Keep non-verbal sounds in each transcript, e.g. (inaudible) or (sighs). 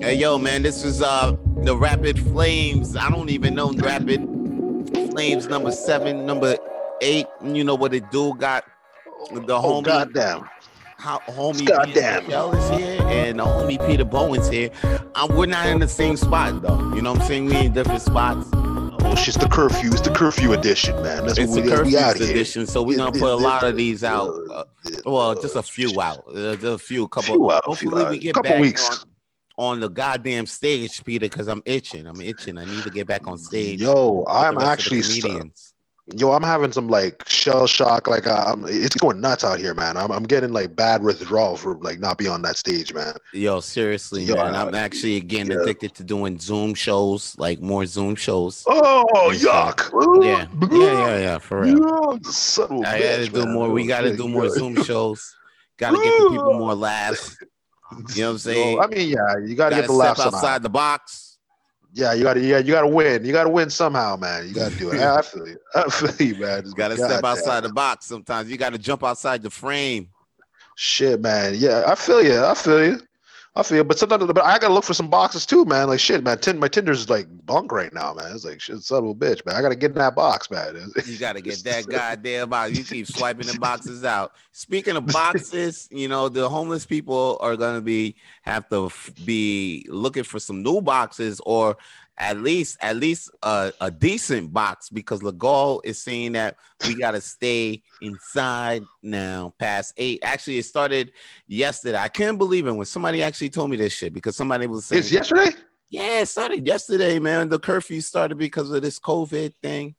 Hey yo, man, this is uh the Rapid Flames. I don't even know Rapid Flames number seven, number eight. You know what it do? Got the Oh homie, goddamn! How, homie Goddamn. Michelle is here, and the homie Peter Bowen's here. Um, we're not in the same spot though. You know what I'm saying? We in different spots. Oh, it's just the curfew. It's the curfew edition, man. That's It's what the we, we curfew here. edition, so we're gonna put a lot of these out. Uh, well, just a few out. Uh, just a few, couple. Few out, hopefully, few we get Couple back weeks. on on the goddamn stage, Peter, because I'm itching. I'm itching. I need to get back on stage. Yo, I'm actually st-. yo, I'm having some like shell shock. Like I'm, it's going nuts out here, man. I'm, I'm getting like bad withdrawal for like not being on that stage, man. Yo, seriously, Yo, man. I'm actually again yeah. addicted to doing Zoom shows, like more Zoom shows. Oh, yuck! Yeah, yeah, yeah, yeah, for real. Yuck, son of a I gotta bitch, do man. more. We gotta do more. Zoom (laughs) shows. Gotta get the people more laughs. You know what I'm saying? Yo, I mean, yeah, you gotta, Gotta get the step laughs outside the box. Yeah, you gotta, yeah, you gotta win. You gotta win somehow, man. You gotta do it. I (laughs) feel you. I feel you, man. Gotta God step outside the box sometimes. You gotta jump outside the frame. Shit, man. Yeah, I feel you. I feel you. I feel. But sometimes, but I gotta look for some boxes too, man. Like shit, man. Tin, my Tinder's like bunk right now, man. It's like shit, son of a bitch, man. I gotta get in that box, man. (laughs) You gotta get that (laughs) goddamn box. You keep swiping the boxes out. Speaking of boxes, (laughs) you know the homeless people are gonna be have to f- be looking for some new boxes or at least at least a, a decent box because the goal is saying that we gotta stay inside now past eight. Actually, it started yesterday. I can't believe it when somebody actually told me this shit because somebody was saying It's yesterday. yeah, it started yesterday, man. The curfew started because of this COVID thing.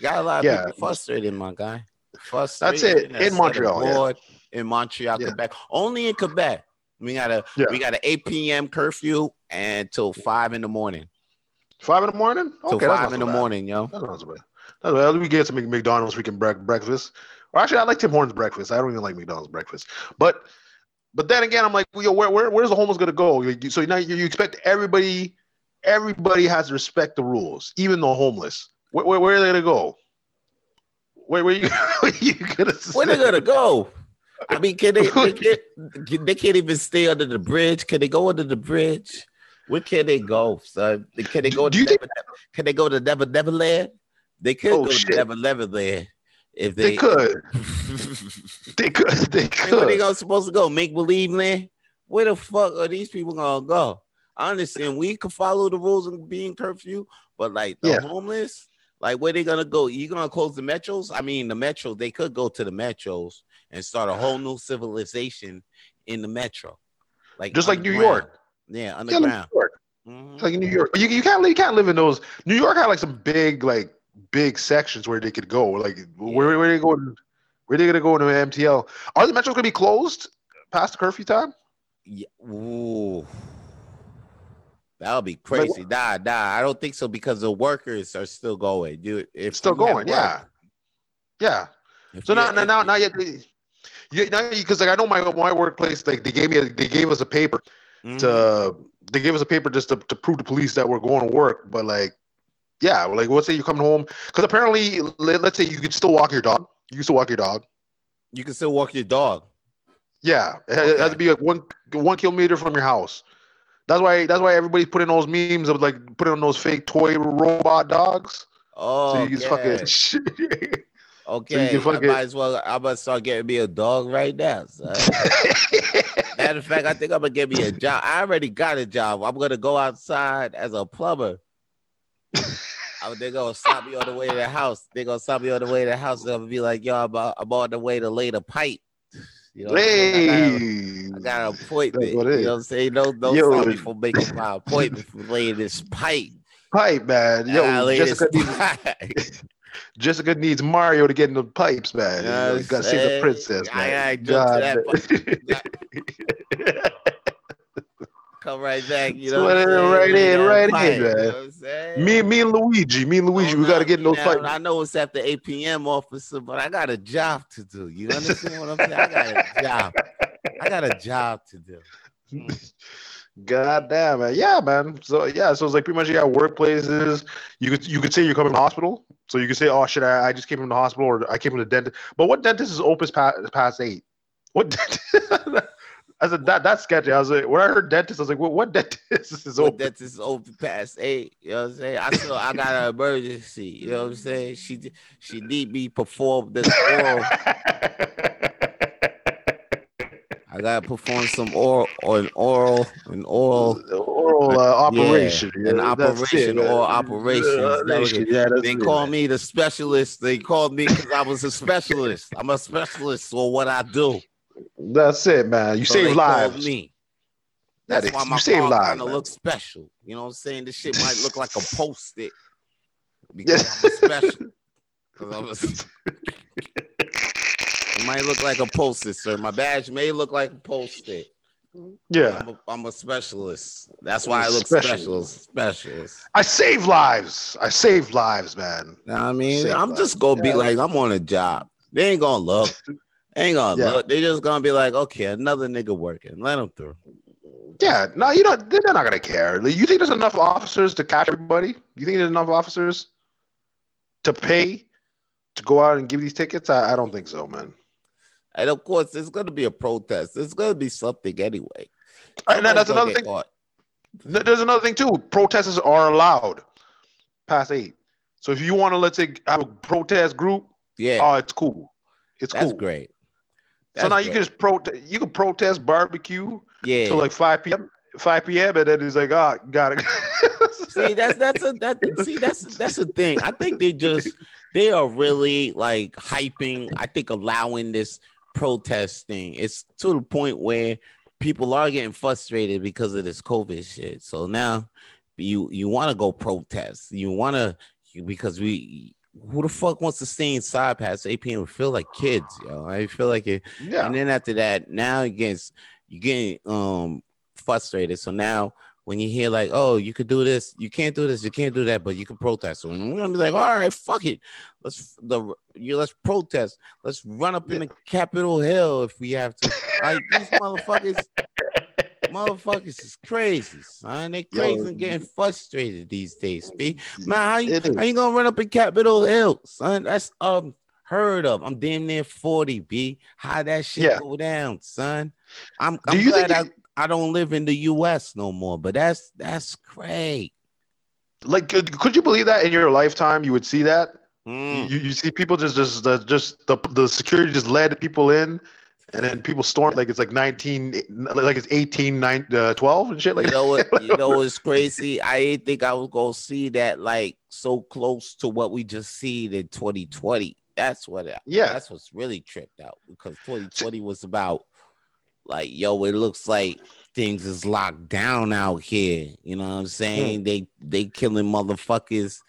Got a lot of Yeah. people frustrated, my guy. That's it. In Montreal, yeah. In Montreal, Yeah. Quebec. Only in Quebec. We got a we got an 8 p.m. curfew until five in the morning. Five in the morning. Okay, five in the bad. morning, yo. That's not so bad. That's well, we get some Mc- McDonald's freaking bre- breakfast. Or actually, I like Tim Hortons breakfast. I don't even like McDonald's breakfast. But but then again, I'm like, yo, where, where where's the homeless gonna go? So now you, you expect everybody everybody has to respect the rules, even the homeless. Where, where, where are they gonna go? Where, where you, (laughs) where you gonna? (laughs) Where they gonna go? I mean, can they (laughs) they can't, they can't even stay under the bridge? Can they go under the bridge? Where can they go, son? Can they go Do to you think- Can they go to Never Neverland? They could Oh, go shit. to Never Neverland if They they, could. (laughs) They could. They could. where they go supposed to go? Make believe land? Where the fuck are these people gonna go? I understand we could follow the rules and be in curfew, but like the Yeah. homeless, like where they gonna go? You gonna close the metros? I mean, the metro they could go to the metros and start a whole new civilization in the metro, like Just like New. York. Yeah, Yeah, like underground. York. Mhm. Like in New York. You, you can't li- you can't live in those. New York had like some big like big sections where they could go. Like where where they going? Where they gonna go into MTL? Are the metros gonna be closed past the curfew time? Yeah. Ooh. That would be crazy. Nah, nah. I don't think so because the workers are still going. Dude, if Still going, yeah. work- Yeah. if So you- now now now, now yet. Yeah, now because like I know my my workplace like they gave me a, they gave us a paper Mhm. to they gave us a paper just to, to prove to police that we're going to work. But like, yeah, like let's say you're coming home because apparently let, let's say you could still walk your dog. You can still walk your dog. you can still walk your dog. Yeah, it has- it has to be like one one kilometer from your house. That's why that's why everybody's putting those memes of like putting on those fake toy robot dogs. Oh, so you can okay. fucking okay. (laughs) you can I fucking- might as well. I must start getting me a dog right now. son. (laughs) Matter of fact, I think I'm gonna get me a job. I already got a job. I'm gonna go outside as a plumber. I- They're gonna stop me on the way to the house. They're gonna stop me on the way to the house. I'm gonna be like, "Yo, I'm, uh, I'm on the way to lay the pipe." You know, saying? I got hey, I got an appointment. You know what I'm saying? Don't don't Yo. stop me from making my appointment for laying this pipe. pipe man. Yo, Jessica this pipe. (laughs) Jessica needs Mario to get in the pipes, man. You know what you gotta save the princess, I- man. I to God. Come right back. You know, right saying? right Lay in, that right in, pipe, You man. know me, me and Luigi, me and Luigi, Oh, we gotta get in those pipes. I know it's after 8 p.m. officer, but I got a job to do. You understand what I'm saying? I got a job. I got a job to do. (laughs) Hmm. God damn it. Yeah, man. So yeah, so it's like pretty much yeah, workplaces. You could you could say you're coming to the hospital. So you could say, oh shit, I, I just came from the hospital or I came from the dentist. But what dentist is open past, past eight? What (laughs) dentist? I said that that's sketchy. I was like, when I heard dentist, I was like, what, what (laughs) dentist is What open? that is open past eight. You know what I'm saying? I still I got an (laughs) emergency. You know what I'm saying? She she need me perform this oral. I gotta perform some oral or an oral an oral oral uh, Yeah, operation. an Yeah, that's operation or Uh, yeah, They it, call me the specialist. They called me because I was a specialist. I'm a specialist for what I do. That's it, man. You So save lives. Me. That That's is- why you my save car kind of looks special. You know what I'm saying? This shit might look like a (laughs) post-it because I'm a special. (laughs) Because I'm a, it might look like a post-it, sir. My badge may look like a post-it. Yeah, I'm a, I'm a specialist. That's why I look Special. special. Specialist. I save lives. I save lives, man. Know what I mean, Save I'm lives. just gonna be Yeah. like, I'm on a job. They ain't gonna look. They ain't gonna Yeah. look. They just gonna be like, okay, another nigga working. Let him through. Yeah, no, you know they're not gonna care. You think there's enough officers to catch everybody? You think there's enough officers to pay to go out and give these tickets? I, I don't think so, man. And of course, there's gonna be a protest. There's gonna be something anyway. And that's another thing. caught. There's another thing too. Protesters are allowed past eight. So if you want to, let's say, have a protest group, Yeah, oh, it's cool. It's that's cool. great. so That's now you can just protest. You can protest barbecue yeah. till like 5 p.m. 5 p.m. and then he's like, oh, got it. (laughs) see, that's that's a that see that's that's the thing. I think they just they are really like hyping. I think allowing this protest thing. It's to the point where people are getting frustrated because of this COVID shit. So now you you want to go protest. You want to because we who the fuck wants to stay inside past 8 p.m. We feel like kids, yo. I feel like it. yeah. And then after that, now it gets you getting um frustrated. So now when you hear like, oh, you could do this, you can't do this, you can't do that, but you can protest. So we're gonna be like, all right, fuck it. Let's the you let's protest. Let's run up in the Capitol Hill if we have to. Like these motherfuckers, motherfuckers is crazy, son. They Yo. crazy and getting frustrated these days. B. Man, how you, how you gonna run up in Capitol Hill, son? That's um heard of. I'm damn near 40, B. How that shit Yeah. go down, son? I'm, Do I'm you glad think I, I don't live in the US no more, but that's that's great. Like, could, could you believe that in your lifetime you would see that? Mm. You, you see people just just the just the the security just led people in, and then people stormed like it's like nineteen like it's 18, 9, uh, 12 and shit like you know what? You know (laughs) what's crazy? I didn't think I was gonna see that like so close to what we just seen in 2020. That's what. Yeah. That's what's really tripped out because 2020 was about like, yo, it looks like things is locked down out here. You know what I'm saying? Hmm. They they killing motherfuckers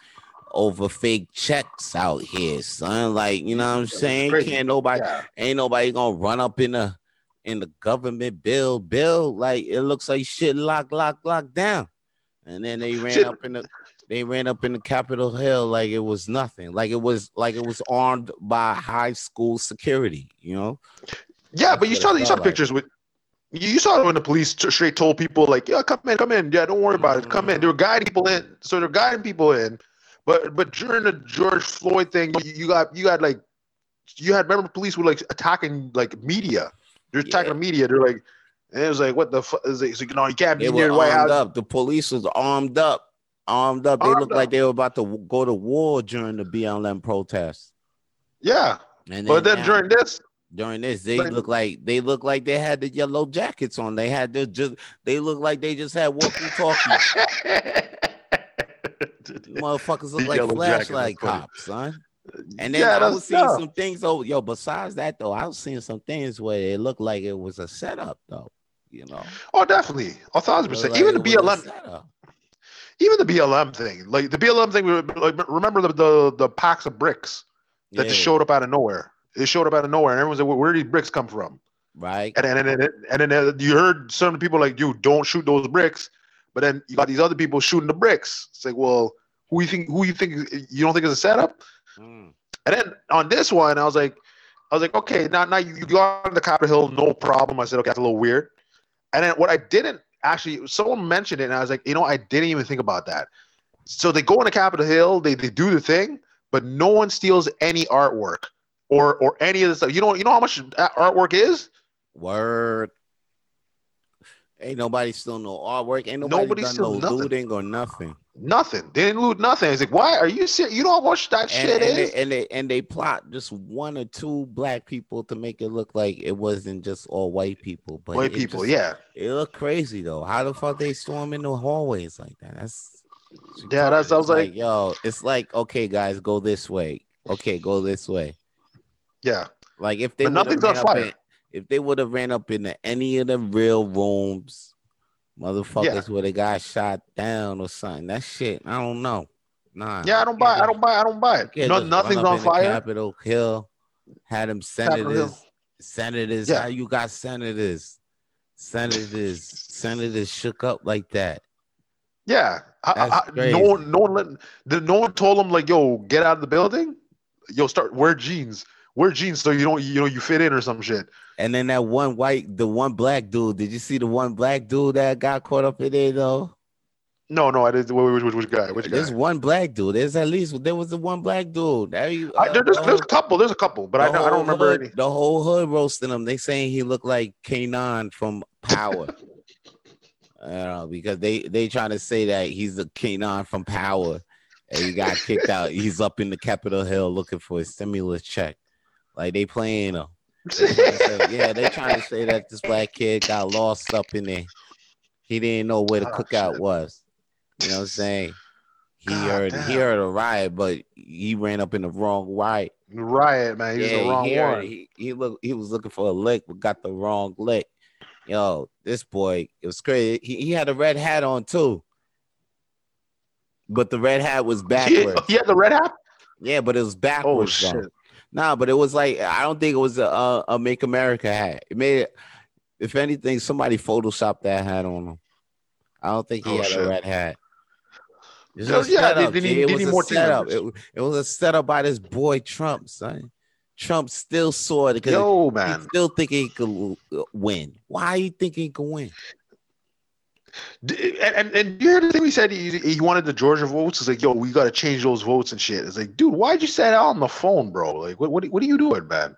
over fake checks out here, son. Like, you know what I'm saying? Can't nobody Yeah. ain't nobody gonna run up in the in the government bill bill like it looks like shit locked locked locked down and then they ran Shit. up in the they ran up in the capitol hill like it was nothing like it was like it was armed by high school security you know Yeah, That's but you saw you saw like. pictures with you saw it when the police straight told people like, yeah, come in, come in, yeah, don't worry about it, come in. They were guiding people in, so they're guiding people in. But but during the George Floyd thing, you, you got you got like you had remember police were like attacking like media. They're attacking Yeah. the media. They're like, and it was like, what the fuck is it? It's like, no, you can't be they near the White House. up the police was armed up armed up they Armed looked like they were about to go to war during the blm protest Yeah, and but then now- during this, during this they Like- look like they look like they had the yellow jackets on they had the just they look like they just had walkie talkies (laughs) motherfuckers look The like flashlight cops, son. And then Yeah, I was seeing some things. Oh, yo, besides that though, I was seeing some things where it looked like it was a setup, though. You know, Oh, definitely, a thousand percent. looked Even the like BLM, even the BLM thing, like the BLM thing. Like, remember the, the the packs of bricks that just showed up out of nowhere. It showed up out of nowhere, and everyone's like, "Where, where did these bricks come from?" right. And then and then and then you heard some people like, "You don't shoot those bricks," but then you got these other people shooting the bricks. It's like, well, who you think? Who you think? You don't think it's a setup? Mm. And then on this one, I was like, I was like, okay, now now you, you got on the Capitol Hill, no problem. I said, okay, that's a little weird. And then what I didn't actually, someone mentioned it, and I was like, you know, I didn't even think about that. So they go on the Capitol Hill, they they do the thing, but no one steals any artwork or or any of this stuff. You know, you know how much artwork is? Word. Ain't nobody still no artwork. Ain't nobody, Nobody done still no nothing. looting or nothing. Nothing. They didn't loot nothing. It's like, why are you serious? You don't watch that And, shit and, is? they, and they and they plot just one or two black people to make it look like it wasn't just all white people. But White people, just- yeah. It looked crazy though. How the fuck they storm in the hallways like that? That's Yeah, that's- I was It's like- yo, it's like okay, guys, go this way. Okay, go this way. Yeah. Like if they But nothing's on fire. in- if they would have ran up into any of the real rooms, motherfuckers would have got shot down or something. That shit, I don't know. Nah. Yeah, I don't buy I don't buy I don't buy it. No, nothing's on fire. Capitol Hill had them senators. Senators, Yeah. how you got senators? Senators, senators shook up like that. Yeah. I, I, no one no one let the, no one told them like, yo, get out of the building. Yo, start wear jeans. Wear jeans so you don't you know you fit in or some shit. And then that one white, the one black dude. Did you see the one black dude that got caught up in it though? No, no, I did which, which, which guy? Which guy? There's one black dude. There's at least there was the one black dude. You, I, uh, there- there's, there's a couple. There's a couple, but I, don't- I don't remember hood- any. The whole hood roasting him. They saying he looked like Kanan from Power. (laughs) I don't know because they they trying to say that he's the Kanan from Power, and he got kicked out. He's up in the Capitol Hill looking for a stimulus check. Like they playing him. (laughs) They say- yeah, they trying to say that this black kid got lost up in there. He didn't know where the Oh, cookout shit. was. You know what I'm saying? He God heard he heard a riot, but he ran up in the wrong riot. Riot, man. He's yeah, the wrong he, heard one. he he look he was looking for a lick, but got the wrong lick. Yo, this boy, it was crazy. He, he had a red hat on too, but the red hat was (laughs) He, backwards. he had the red hat. yeah, but it was backwards. Oh backwards. though. Nah, but it was like I don't think it was a, a, a Make America hat. It made it. If anything, somebody photoshopped that hat on him. I don't think he Oh, had shit. a red hat. It's Yeah, yeah, setup, they- they need- it was a setup. It, it was a setup by this boy Trump, son. Trump still saw it because Yo, man. still thinking he could win. Why are you thinking he could win? And, and, you hear the thing he said he, he wanted the Georgia votes. It's like, yo, we got to change those votes and shit. It's like, dude, why'd you say that on the phone, bro? Like, what, what, what are you doing, man?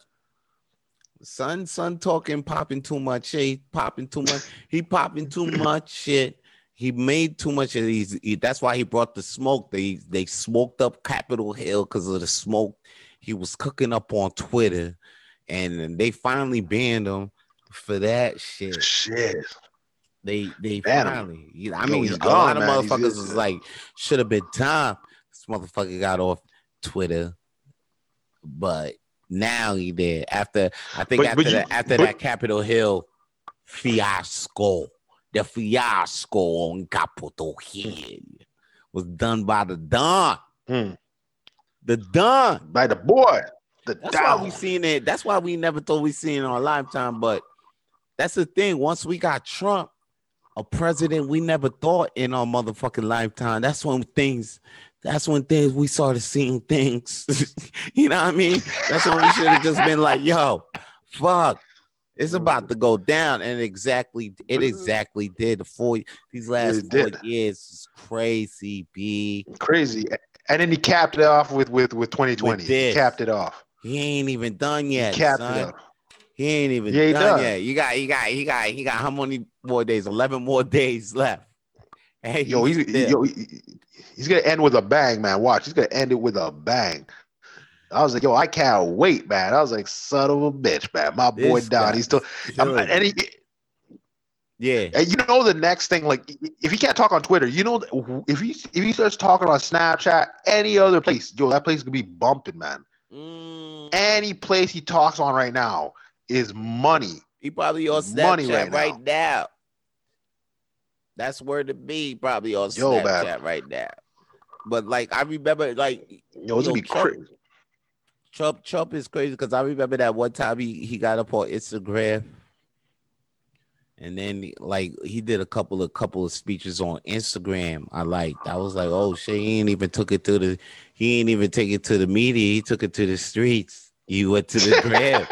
Son, son talking, popping too much shit. He popping too much. He popping too much shit. He made too much of these. he- that's why he brought the smoke. They they smoked up Capitol Hill because of the smoke he was cooking up on Twitter, and they finally banned him for that shit. Shit. They they him. finally. you know, I mean, a gone, lot of man. Motherfuckers was like, should have been time. This motherfucker got off Twitter, but now he did. After I think But- after but you- that after but- that Capitol Hill fiasco, the fiasco on Capitol Hill was done by the Don. Hmm. The Don. By the boy. The That's why we seen it. That's why we never thought we seen it in our lifetime. But that's the thing. Once we got Trump, a president we never thought in our motherfucking lifetime. That's when things. That's when things we started seeing things. (laughs) you know what I mean? That's when we should have just been like, "Yo, fuck." It's about to go down, and exactly it mm-hmm. exactly did. The four these last It four did. years is crazy. B Crazy. And then he capped it off with with with 2020. With he capped it off. he ain't even done He yet, capped son. it off. He ain't even he done done. yet. You got, you got, he got, he got how many more days? Eleven more (laughs) days left. Hey, Yo, he's still- yo, he's gonna end with a bang, man. Watch, he's gonna end it with a bang. I was like, yo, I can't wait, man. I was like, son of a bitch, man. My boy This Don, he's still. I'm, and he, yeah, and you know the next thing, like if he can't talk on Twitter, you know if he if he starts talking on Snapchat, any other place, yo, that place could be bumping, man. Mm, Any place he talks on right now is money. he probably on Money Snapchat right, right now. That's where to be. Probably on Yo, man. Snapchat right now. But like I remember, like Yo, it's gonna Yo, be Trump- crazy. Trump, Trump is crazy because I remember that one time he, he got up on Instagram, and then like he did a couple of couple of speeches on Instagram. I liked. I was like, oh shit, he ain't even took it to the he ain't even take it to the media. He took it to the streets. He went to the gram.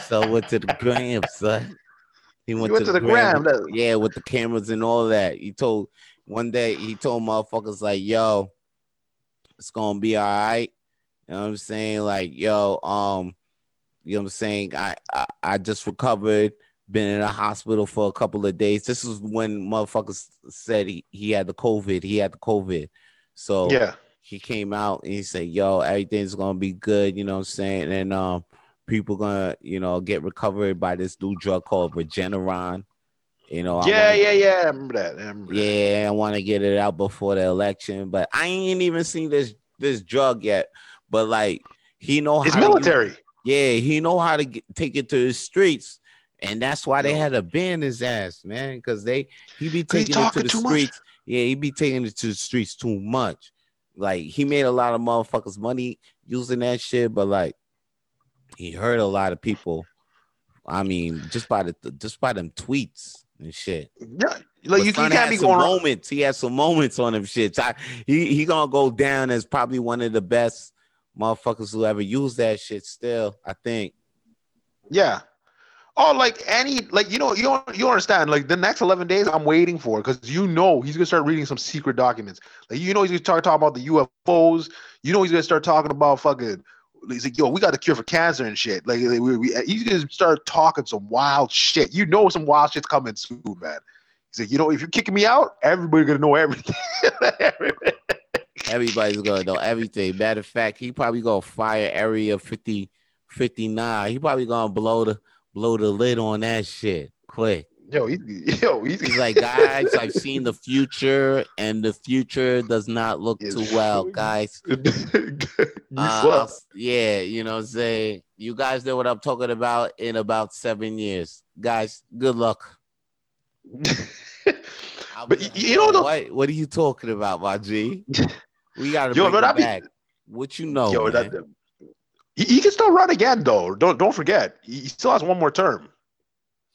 (laughs) so went to the gram, son. He went, You went to the gram. with- yeah, with the cameras and all that. He told one day he told motherfuckers like, yo, it's gonna be all right. You know what I'm saying? Like, yo, um, you know what I'm saying? I I, I just recovered been in a hospital for a couple of days. This is when motherfuckers said he, he had the COVID. He had the COVID. So Yeah. he came out and he said, Yo, everything's gonna be good, you know what I'm saying? And um people gonna, you know, get recovered by this new drug called Regeneron. You know, Yeah, wanna- yeah, yeah. I remember that. I remember that. yeah, I want to get it out before the election, but I ain't even seen this this drug yet. But like he know It's how to use- military. yeah, he know how to get, take it to the streets, and that's why they had to ban his ass, man, because they he be he taking it to the too much. streets. Yeah, he be taking it to the streets too much. Like he made a lot of motherfuckers money using that shit, but like he hurt a lot of people. I mean, just by the just by them tweets and shit. Yeah. Like you, can't be going moments. He had some moments on him shit. I, he he gonna go down as probably one of the best motherfuckers who ever used that shit. Still, I think. Yeah. Oh, like any, like you know, you don't, you understand. Like the next eleven days, I'm waiting for because you know he's gonna start reading some secret documents. Like you know he's gonna start talking about the UFOs. You know he's gonna start talking about fucking. He's like, yo, we got the cure for cancer and shit. Like we, we, he's gonna start talking some wild shit. You know some wild shit's coming soon, man. He's like, you know, if you're kicking me out, everybody's gonna know everything. (laughs) Everybody's gonna know everything. Matter of fact, he probably gonna fire Area 50, 59. He probably gonna blow the blow the lid on that shit quick. Yo, he's, (laughs) yo, he's, He's like, guys, I've seen the future, and the future does not look too well, (laughs) guys. (laughs) Uh. Yeah, you know, say you guys know what I'm talking about in about seven years, guys. Good luck. But like, you know "Yo, the- what? What are you talking about, my G? We gotta Yo, bring it be- back. What you know, Yo, man? that, he, he can still run again though. Don't don't forget, he he still has one more term.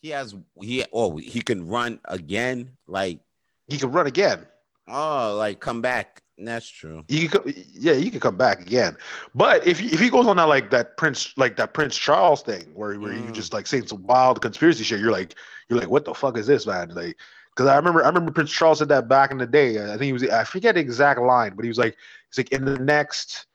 He has he oh he can run again, like He can run again. oh like come back. That's true. He can, co- yeah, he can come back again. But if he, if he goes on that like that Prince like that Prince Charles thing where where you Mm. just like saying some wild conspiracy shit, you're like you're like what the fuck is this man? Like because I remember I remember Prince Charles said that back in the day. I think he was I forget the exact line, but he was like he's like in the next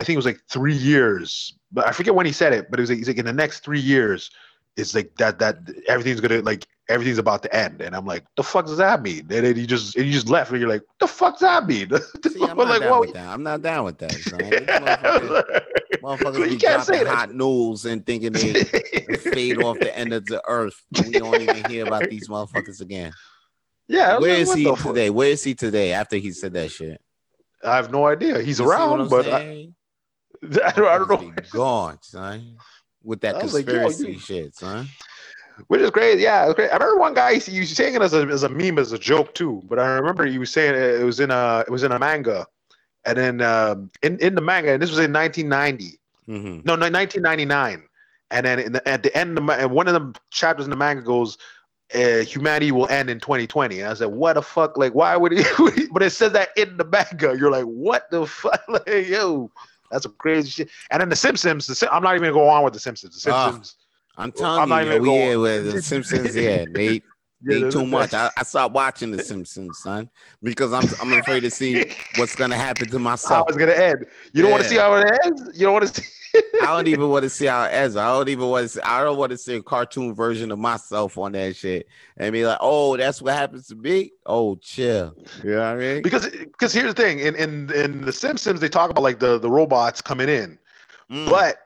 I think it was like three years, but I forget when he said it. But it was like he's like in the next three years, it's like that that everything's gonna like everything's about to end. And I'm like, the fuck does that mean? And then he just and he just left, and you're like, the fuck does that mean? (laughs) See, I'm not like, down with that. I'm not down with that. Son. (laughs) Motherfuckers, motherfuckers You can't say that. hot news and thinking they (laughs) fade off the end of the earth. We don't even hear about these motherfuckers again. yeah. Where like, is he fuck? today? Where is he today after he said that shit? I have no idea. He's You around, but I. I don't, I don't know. Gone, son. With that was like, yo, conspiracy shit, son. Which is great. Yeah, it great. I remember one guy he was saying it as a, as a meme, as a joke too. But I remember he was saying it was in a it was in a manga, and then um, in in the manga, and this was in 1990. hmm No, no, 1999. And then in the, at the end, of the, one of the chapters in the manga goes, uh, "Humanity will end in 2020." And I said, "What the fuck? Like, why would he?" (laughs) but it says that in the manga. You're like, "What the fuck?" (laughs) Like, yo, that's some crazy shit. And then the Simpsons. The Sim- I'm not even gonna go on with the Simpsons. The Ah. Simpsons. I'm telling I'm not you, going- yeah, with the Simpsons, yeah, (laughs) they Yeah, too much. I, I stopped watching the Simpsons, son, because I'm I'm afraid to see what's gonna happen to (laughs) how myself. it's gonna end. You don't want to see how it ends. You don't want to see. I don't even want to see how it ends. I don't even want to see. I don't want to see a cartoon version of myself on that shit and be like, "Oh, that's what happens to me." Oh, chill. You know what I mean? because because here's the thing. In in in the Simpsons, they talk about like the the robots coming in. Mm. But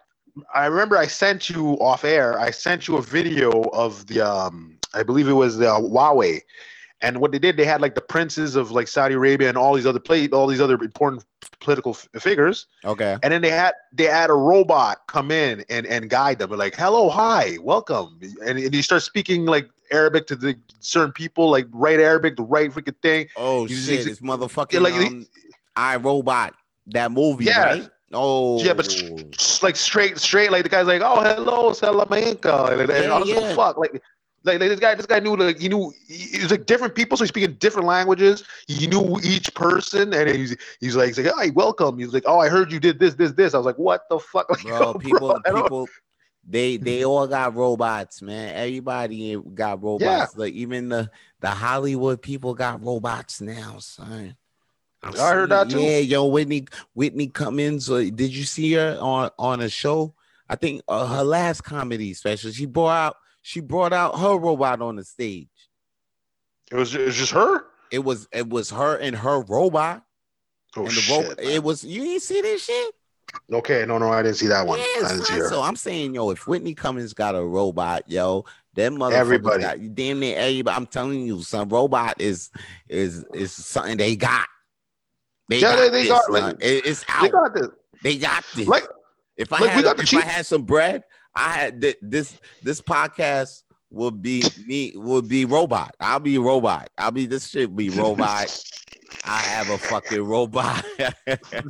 I remember I sent you off air. I sent you a video of the um, I believe it was the Huawei, and what they did, they had like the princes of like Saudi Arabia and all these other plate, all these other important political f- figures, Okay. and then they had they had a robot come in and and guide them, like hello, hi, welcome, and, and he starts speaking like Arabic to the certain people, like right Arabic, the right freaking thing. Oh You shit! It's motherfucking like, um, I Robot. That movie, Yeah. right? Oh, Yeah, but Just like straight, straight, like the guy's like, "Oh, hello, Salamanca," and, and Yeah, I was like, yeah. "Fuck!" Like, like, like this guy, this guy knew like he knew he, was like different people, so he's speaking different languages. He knew each person, and he's he's like, he's like, "Hi, welcome." He's like, "Oh, I heard you did this, this, this." I was like, "What the fuck?" (laughs) Like, bro, (laughs) yo, people, don't- people, they they all got robots, man. Everybody got robots. Like even the the Hollywood people got robots now, son. I'm I heard that too. Yeah, yo, Whitney Whitney Cummings. Uh, did you see her on on a show? I think uh, her last comedy special. She brought out she brought out her robot on the stage. It was, it was just her. It was it was her and her robot. Oh and the shit! robot. It was you didn't see this shit. okay, no, no, I didn't see that one. Yeah, I didn't see her. so I'm saying, yo, if Whitney Cummings got a robot, yo, them mother Everybody. got damn near everybody. I'm telling you, some robot is is is something they got. They Yeah, got they- they this, got, like, It- it's They out. got this. They got this. Like, if I like, had we got the if cheap- I had some bread, I had th- this this podcast would be me would be robot. I'll be robot. I'll be this shit be robot. I have a fucking robot (laughs)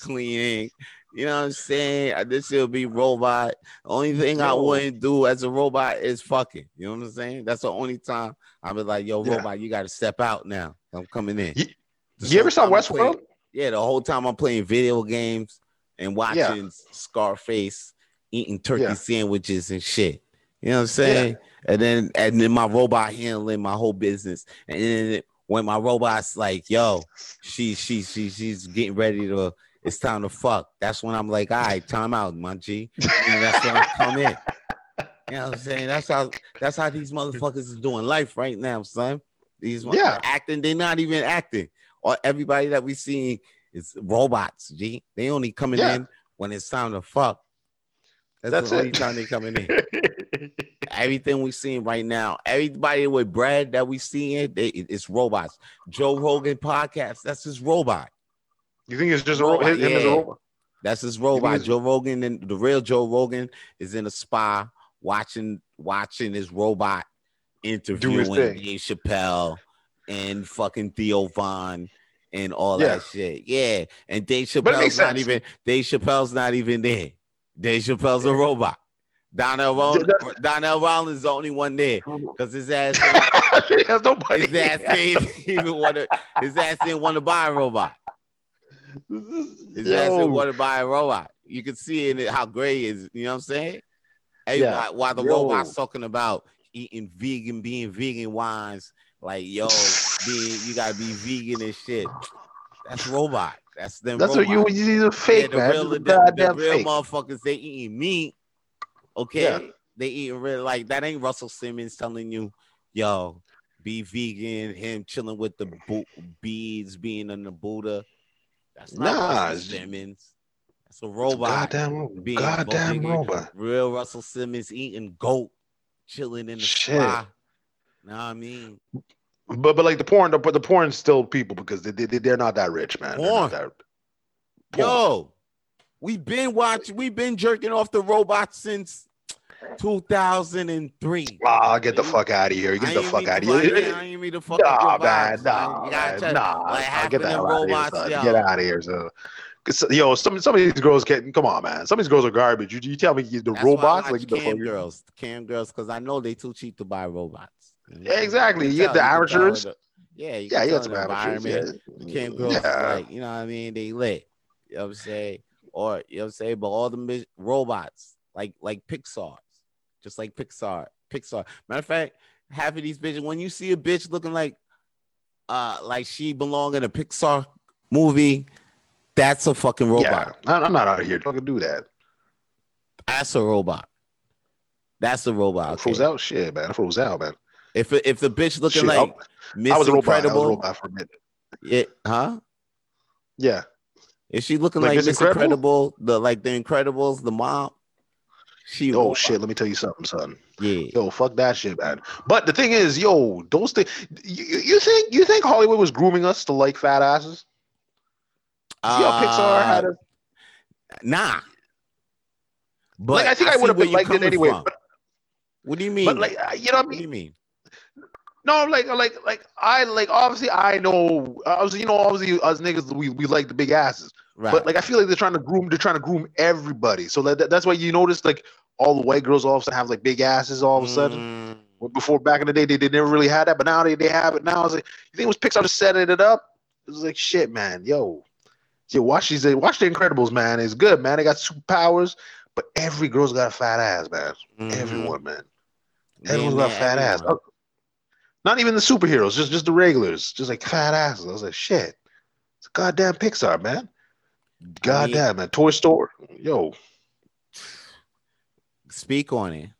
cleaning. You know what I'm saying? Uh, This will be robot. Only thing I wouldn't do as a robot is fucking. You know what I'm saying? That's the only time I'll be like, yo, Yeah. robot, you got to step out now. I'm coming in. You- you ever saw playing- Westworld? yeah, the whole time I'm playing video games and watching Scarface eating turkey Yeah. sandwiches and shit. You know what I'm saying? And then and then my robot handling my whole business. And then when my robot's like, yo, she she she she's getting ready to it's time to fuck. That's when I'm like, all right, time out, my G. And that's when I come in. You know what I'm saying? That's how that's how these motherfuckers is doing life right now, son. These Yeah. are acting, they're not even acting. Or everybody that we seeing is robots, G. They only coming Yeah. in when it's time to fuck. That's, That's the only it. time they coming in. (laughs) Everything we seeing right now, everybody with Brad that we seeing, they, it's robots. Joe Rogan podcast, that's his robot. You think it's just a Robot, robot? Him as a yeah. robot? That's his robot. Joe Rogan and the real Joe Rogan is in a spa watching watching his robot interviewing. Dave Chappelle and fucking Theo Von and all Yeah. that shit. Yeah, and Dave But it makes Chappelle's not sense. even Dave Chappelle's not even there. Dave Chappelle's a robot. Donnell Rawlings, Donnell Rawlings is the only one there because his ass (laughs) He has nobody. his ass didn't (laughs) even want to his ass didn't want to buy a robot. His ass didn't want to buy a robot. You can see in it how gray is. You know what I'm saying? Hey, Yeah. while, while the Yo. robot's talking about eating vegan, being vegan wines, like yo, being you gotta be vegan and shit. That's robot. That's them. That's what you robots. you need a fake the man. real, The the, real fake. motherfuckers, they eating meat. Okay, Yeah. they eating real like that. Ain't Russell Simmons telling you, yo, be vegan. Him chilling with the bo- beads, being in the Buddha. That's not Nah, Russell Simmons. That's a robot. Goddamn, being goddamn vegan. robot. Real Russell Simmons eating goat, chilling in the Shit. spa. Know what I mean? But but like the porn, but the porn's still people because they, they they're not that rich, man. Porn. that- Porn. Yo, we've been watching, we've been jerking off the robots since 2003. Ah, get the fuck out of here! Get the fuck out of here! I ain't mean to fuck Nah, man, nah, man. Nah. like, get the them out of here, yo. Get out of here, so. Yo, some some of these girls get come on, man. Some of these girls are garbage. You, you tell me the That's robots like watch the cam fuck- girls, cam girls, because I know they too cheap to buy robots. Yeah, exactly. can You get the amateurs. yeah, you Yeah, you got some the amateurs. environment. Yeah. Cam girls, is Yeah. like, you know what I mean? They lit. You know what I'm saying? Or you know what I'm saying? But all the robots, like like Pixar, just like Pixar, Pixar. Matter of fact, half of these bitches, when you see a bitch looking like uh like she belong in a Pixar movie, that's a fucking robot. Yeah, I'm not out here fucking do that. That's a robot. That's a robot. I okay? froze out, shit, man. I froze out, man. If if the bitch looking Shit, I- like Miss I was a robot. I was a robot for a minute. yeah, huh? Yeah, Is she looking Like like, Miss Incredible? Incredible? The like the Incredibles, the mom. She Oh shit! Let me tell you something, son. Yeah. Yo, fuck that shit, man. But the thing is, yo, those things. You, you think you think Hollywood was grooming us to like fat asses? See how Pixar had Uh, us? Nah. But Like I think I, see would have been liked it anyway. But, What do you mean? but like you know what I what do you mean? mean? No, like like like I like obviously I know obviously you know obviously us niggas we, we like the big asses. Right. But like I feel like they're trying to groom they're trying to groom everybody. So that, that's why you notice like all the white girls all of a sudden have like big asses all of a sudden. Mm, Before back in the day, they, they never really had that, but now they, they have it. Now it's like you think it was Pixar just setting it up? It was like shit, man. Yo, yo, watch these, watch the Incredibles, man. It's good, man. They got superpowers, but every girl's got a fat ass, man. mhm. Everyone, man. Everyone's got a fat ass. everyone. Oh, Not even the superheroes, just just the regulars, just like fat asses. I was like, shit. It's a goddamn Pixar, man. Goddamn, man. Toy Story, yo. Speak on it.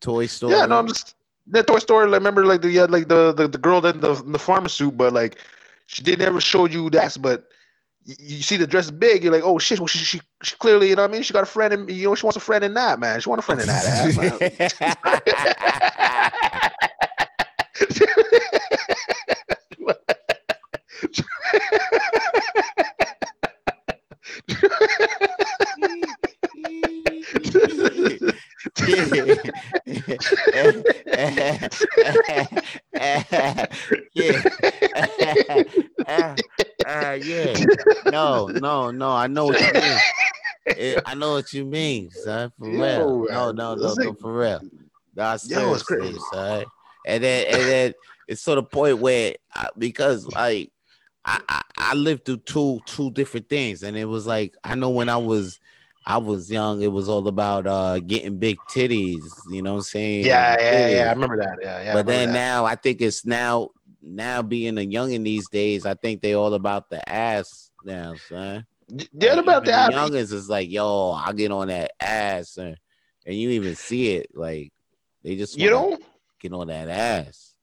Toy Story. Yeah, no, I'm just that Toy Story. Like, remember, like the yeah, like the the, the girl that in the in the farmer suit, but like she did never show you that. But you, see the dress big, you're like, oh shit. Well, she, she she clearly, you know what I mean. She got a friend, in you know, she wants a friend in that man. She want a friend in that ass. (laughs) (laughs) yeah. uh, yeah. No, no, no. I know what you mean. It, I know what you mean, son. For Yo, real. No, no, no, no, for real. Yo, it's crazy. son. And then, and then it's to the point where I, because like I, I I lived through two two different things, and it was like I know when I was I was young, it was all about uh getting big titties. You know what I'm saying? yeah, yeah, yeah. I remember that. Yeah, yeah. But then that. now I think it's now now being a youngin these days, I think they all about the ass now, son. yeah, Like, about the ass. Youngins is like, yo, I get on that ass, and, and you even see it. Like they just You know, get on that ass.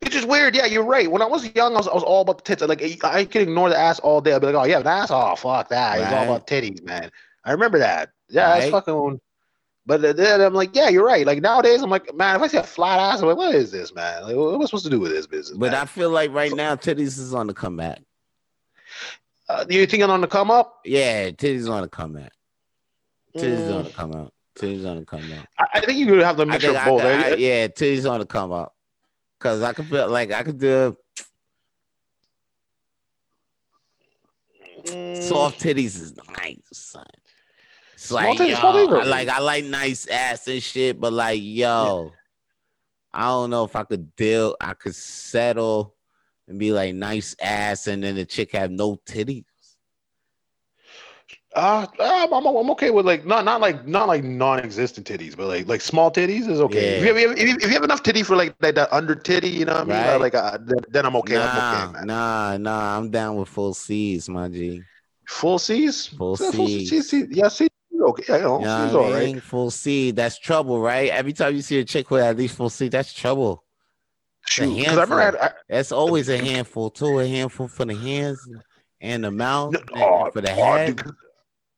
it's just weird. Yeah, you're right. When I was young, I was, I was all about the tits. Like I could ignore the ass all day. I'd be like, oh yeah, the ass. Oh fuck that. It's all about titties, man. I remember that. Yeah, Right. that's fucking. But then I'm like, yeah, you're right. Like nowadays, I'm like, man, if I see a flat ass, I'm like, what is this, man? Like, what am I supposed to do with this business? But man? I feel like right now titties is on the comeback. uh, you think I'm on the come up? Yeah, titties on the comeback. Titties Mm. on the come out. Titties on the come out. I, I think you have I think of I, both. I- eh? yeah, titties on the come out. Cause I could feel like I could do Mm. soft titties is nice, son. It's like, titties- yo, I like I like nice ass and shit, but like, yo, I don't know if I could deal. I could settle and be like nice ass, and then the chick have no titties. Uh, I'm, I'm, I'm okay with like not not like not like non-existent titties, but like like small titties is okay. If, you have, if, you, if you have enough titty for like that, that under titty, you know what I mean? Right. Like uh, then, I'm okay. nah, I'm okay, man. nah, nah. I'm down with full C's, my G. Full C's, Full Yeah, C's. C, C, yeah, C, okay, yeah, you know, know C's all right. Full C, that's trouble, right? Every time you see a chick with at least full C, that's trouble. Shoot, because I remember had- I, That's always a handful too. A handful for the hands and the mouth, No, and oh, for the oh, head. dude,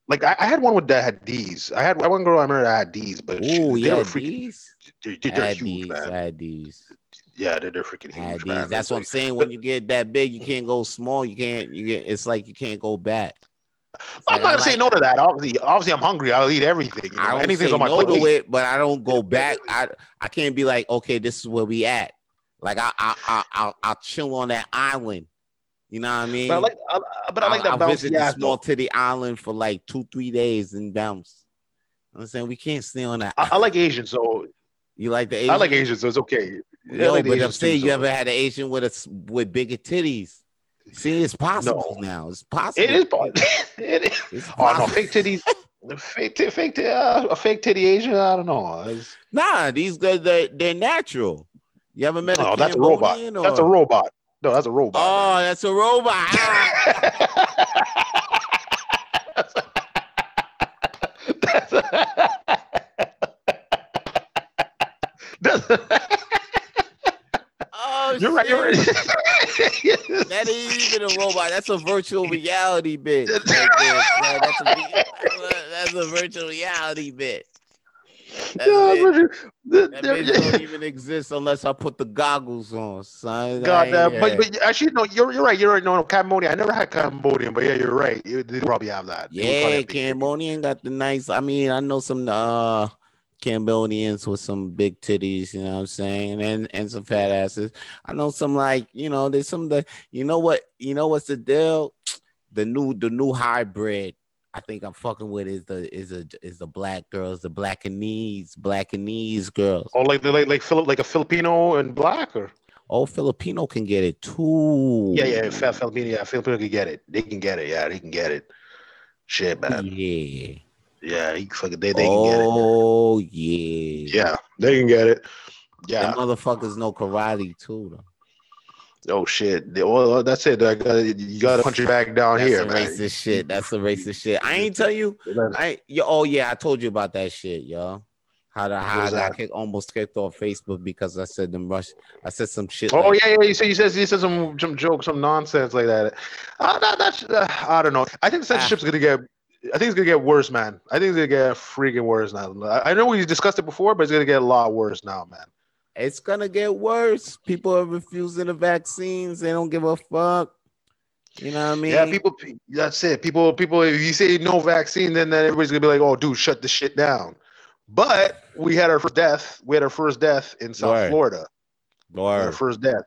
like I, I had one with that had D's. I had one girl I remember that had D's, but she, Ooh, they yeah, were freaking, these. they're, they're Had huge, man. had these, Yeah, they're, they're freaking had huge, man. That's what I'm saying. When you get that big, you can't go small. You can't. You get. It's like you can't go back. I'm not I gonna say like- no to that. Obviously, obviously, I'm hungry. I'll eat everything. You know? I don't Anything's say on my no plate. to it, but I don't go back. I I can't be like, okay, this is where we at. Like I I I I'll, I'll chill on that island. You know what I mean? But I like, I, but I like that I'll bouncy visit the small though. titty island for like two, three days and bounce. I'm saying we can't stay on that. I, I like Asian, so you like the Asian? I like Asian, so it's okay. Yeah, I like but I'm saying you so- ever had an Asian with a with bigger titties? See, it's possible No. now. It's possible. It is. possible. (laughs) it is. It's Oh no, possible. fake titties. (laughs) Fake, ti- fake, ti- uh, a fake titty Asian. I don't know. It's- Nah, these guys they they're natural. You ever met No, a that's a robot. Cambodian That's a robot. No, that's a robot. Oh, that's a robot. That's (laughs) That's- oh, you're right. You're right. (laughs) That ain't even a robot. That's a virtual (laughs) reality bit. Right. That's, a, that's a virtual reality bit. That's Yeah, it. but you- the- That bitch (laughs) don't even exist unless I put the goggles on, son. God ain't- but, but actually, no, you're you're right. You're right. No, no, Cambodia. I never had Cambodian, but yeah, you're right. You, they probably have that. They would probably yeah, have big titties. Cambodian got the nice. I mean, I know some uh Cambodians with some big titties, you know what I'm saying, and and some fat asses. I know some like you know, there's some the you know what you know what's the deal? The new the new hybrid. I think I'm fucking with is the is a is the black girls, the blackanese, blackanese girls. Oh, like the like like Philip, like a Filipino and black, or Oh, Filipino can get it too. yeah, yeah, Fi- Filipino, yeah, Filipino can get it. They can get it. Yeah, they can get it. Shit, man. Yeah. Yeah, he fucking they, they can get it. Oh yeah. Yeah, they can get it. Yeah. Them motherfuckers know karate too though. Oh shit. Well, that's it. I got you got to punch your back down That's here, man. racist shit. That's some racist shit. I ain't tell you. I yo, oh yeah, I told you about that shit, yo. How the how I that? kicked, almost kicked off Facebook because I said them rush. I said some shit. Oh like, yeah, yeah. You said you said you said some some joke, some nonsense like that. Uh, that, that's uh, I don't know. I think Ah. censorship's gonna get. I think it's gonna get worse, man. I think it's gonna get freaking worse now. I I know we discussed it before, but it's gonna get a lot worse now, man. It's gonna get worse. People are refusing the vaccines. They don't give a fuck. You know what I mean? Yeah, people. That's it. People. People. If you say no vaccine, then, then everybody's gonna be like, "Oh, dude, shut the shit down." But we had our first death. We had our first death in South Word. Florida. Had Our first death.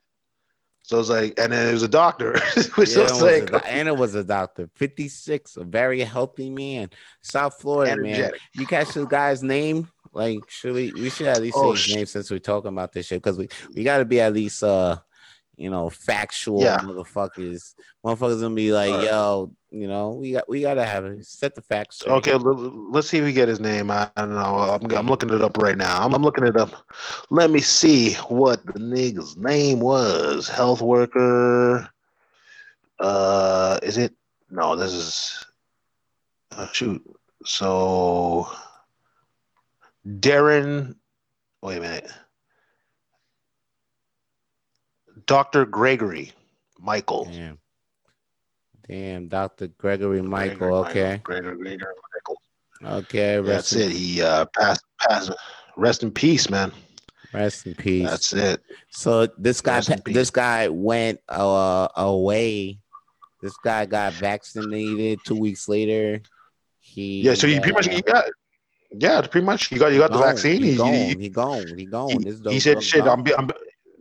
So it's like, and then it was a doctor. (laughs) which Yeah, was it was like, a and it was a doctor, 56, a very healthy man. South Florida, man. You catch the guy's name? Like, should we we should at least Oh, say his name since we're talking about this shit because we, we gotta be at least uh you know factual Yeah. motherfuckers. Motherfuckers gonna be like, yo, you know, we got we gotta have it. Set the facts straight. Okay, l- l- let's see if we get his name. I don't know. I'm, I'm looking it up right now. I'm, I'm looking it up. Let me see what the nigga's name was. Health worker. Uh, is it? No, this is. Uh, shoot. So, Darren. Wait a minute. Dr. Gregory Michael. Damn. Damn, Dr. Gregory Michael. Okay. Gregory, Gregory Michael. Okay. That's in, it. He uh passed passed rest in peace, man. rest in peace. That's it. So this guy, Rest in peace. this guy went uh, away. This guy got vaccinated two weeks later. He Yeah, so he pretty much uh, you got yeah, pretty much you got you got the gone. vaccine. He He, gone. he, He gone. He gone. he- he said shit. I'm, be- I'm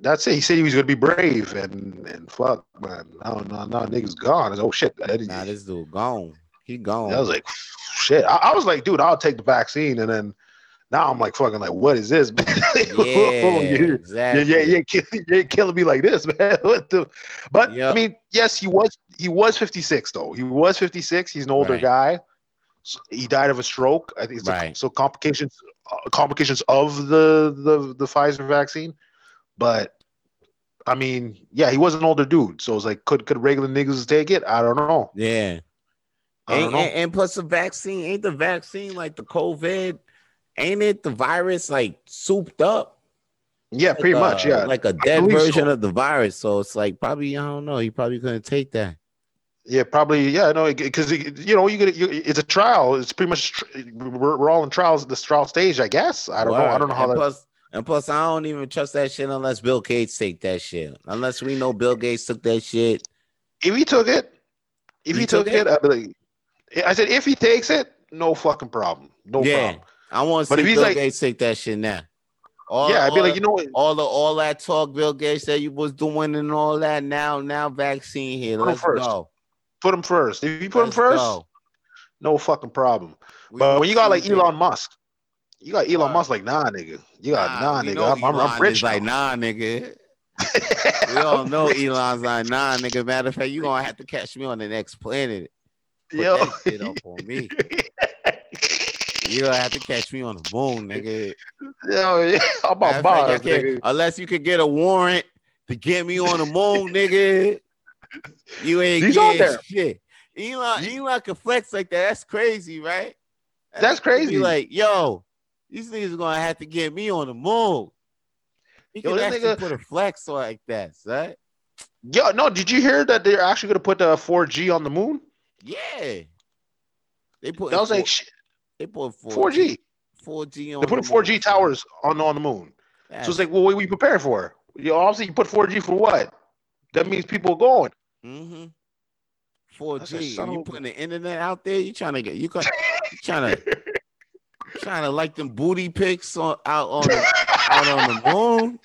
that's it. He said he was gonna be brave and and fuck man. No, no, no, niggas gone. Was, oh shit. Nah, this dude gone. He gone. I was like, shit. I, I was like, dude, I'll take the vaccine, and then now I'm like, fucking, like, what is this, (laughs) man? (laughs) yeah, you, exactly. yeah, yeah, you ain't, you ain't killing me like this, (laughs) man. What the? But Yep. I mean, yes, he was he was 56 though. He was 56. He's an older Right. guy. He died of a stroke. I think it's a- so complications uh, complications of the the the Pfizer vaccine. But I mean, yeah, he was an older dude. So it's like, could could regular niggas take it? I don't know. Yeah. Don't And, know. and, and plus the vaccine, ain't the vaccine like the COVID? Ain't it the virus like souped up? yeah, Like pretty a- much. Yeah, Like a dead version so. of the virus. So it's like probably, I don't know. He probably couldn't take that. Yeah, probably. Yeah, no, because you know, you get you, it's a trial. It's pretty much we're, we're all in trials, at this trial stage, I guess. I don't know. I don't know how and that. Plus, and plus, I don't even trust that shit unless Bill Gates take that shit. Unless we know Bill Gates took that shit. If he took it, if He he, took took, it? it, I'd be like, I said if he takes it, no fucking problem, no yeah, problem. I want to see if he's Bill like- Gates take that shit now. All, yeah, I'd be like, you know what? all the all that talk Bill Gates said you was doing and all that. Now, now vaccine here. Let's first. go. Put him first. If you put Let's him first, go. no fucking problem. We But when you got like Tuesday. Elon Musk, you got Elon. Musk like, nah, nigga. You got nah, we nigga. I'm, I'm, I'm rich like, nah, nigga. (laughs) We all know rich. Elon's like, nah, nigga. Matter of fact, you gonna have to catch me on the next planet. Put Yo. that shit up on me. (laughs) You gonna have to catch me on the moon, nigga. Yo, yeah, I'm about fact, bars, nigga. unless you could get a warrant to get me on the moon, nigga. You ain't He's on getting there. shit. Elon, Elon can flex like that. That's crazy, right? That's be crazy. Like, yo, these niggas are gonna have to get me on the moon. He Yo, can actually nigga- put a flex like that, right? Yo, no, did you hear that they're actually gonna put the 4G on the moon? Yeah. They put That was like shit, they put 4G. 4G on They're putting the 4G towers on on the moon. That's, So it's like, well, what are we preparing for? You know, obviously, you put 4G for what? That means people are going. Mm-hmm. That's a 4G. son And you putting the internet out there, you trying to get you got you trying (laughs) to trying to like them booty pics on out on the, out on the moon.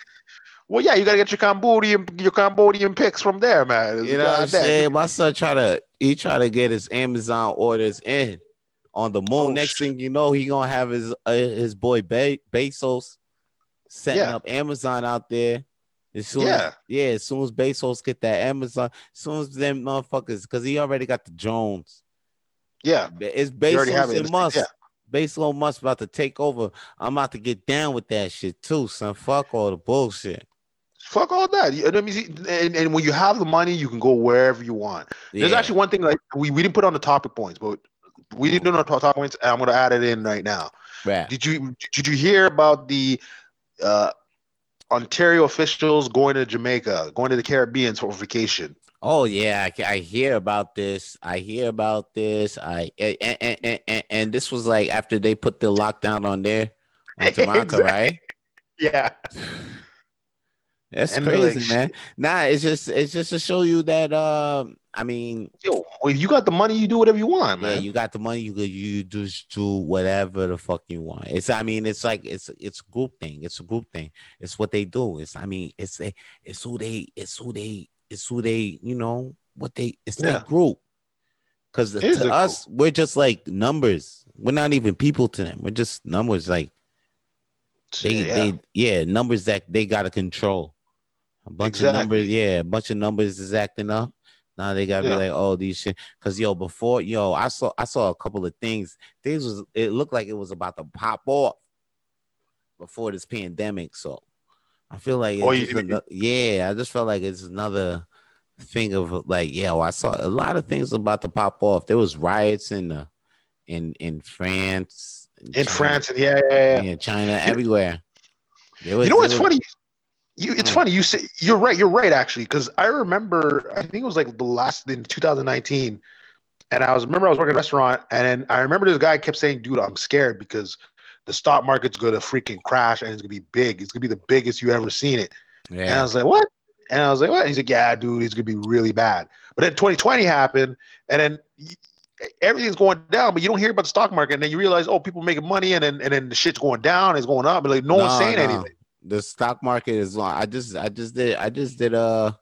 Well, yeah, you gotta get your Cambodian your Cambodian pics from there, man. You know what I'm saying? My son try to he try to get his Amazon orders in on the moon. Oh, Next shit. thing you know, he gonna have his uh, his boy Be- Bezos setting Yeah. up Amazon out there. As soon Yeah. as, yeah, as soon as Bezos get that Amazon, as soon as them motherfuckers, because he already got the Jones. Yeah, It's You already have Bezos and Musk. Yeah. Bezos Musk about to take over. I'm about to get down with that shit too, son. Fuck all the bullshit. fuck all that. You know what I mean? And, and when you have the money, you can go wherever you want. There's actually one thing like we, we didn't put on the topic points, but we didn't do no topic points. I'm gonna add it in right now. Yeah. Did you did you hear about the uh, Ontario officials going to Jamaica, going to the Caribbean for vacation? Oh yeah, I, I hear about this. I hear about this. I and, and, and, and this was like after they put the lockdown on there on (laughs) Toronto, Exactly. right? Yeah, (sighs) That's And, crazy, man. Nah, it's just it's just to show you that um I mean yo, if you got the money, you do whatever you want, man. yeah, you got the money, you could you just do whatever the fuck you want. It's I mean, it's like it's it's a group thing. It's a group thing. It's what they do. It's I mean, it's a, it's who they it's who they it's who they, you know, what they it's Yeah. that group. Cause It is to us, we're just like numbers. We're not even people to them. We're just numbers like they yeah. they yeah, numbers that they gotta control. A bunch Exactly. of numbers, yeah, a bunch of numbers is acting up. Now they gotta Yeah. be like, oh, these shit. Cause yo, before yo, I saw I saw a couple of things. Things was it looked like it was about to pop off before this pandemic. So I feel like it's Oh, you- just ano- yeah, I just felt like it's another thing of like, yeah, well, I saw a lot of things about to pop off. There was riots in uh, in in France, in China- France, yeah, yeah. yeah, China, everywhere. Was- You know what's was- funny? You, it's Mm. funny. You say you're right. You're right, actually, because I remember. I think it was like the last in 2019, and I was remember I was working at a restaurant, and I remember this guy kept saying, "Dude, I'm scared because the stock market's gonna freaking crash and it's gonna be big. It's gonna be the biggest you ever seen it." And I was like, "What?" And I was like, "What?" He's like, "Yeah, dude, it's gonna be really bad." But then 2020 happened, and then everything's going down, but you don't hear about the stock market, and then you realize, oh, people making money, and then and then the shit's going down, it's going up, but like no, one's saying no. anything. The stock market is on. I just I just did I just did a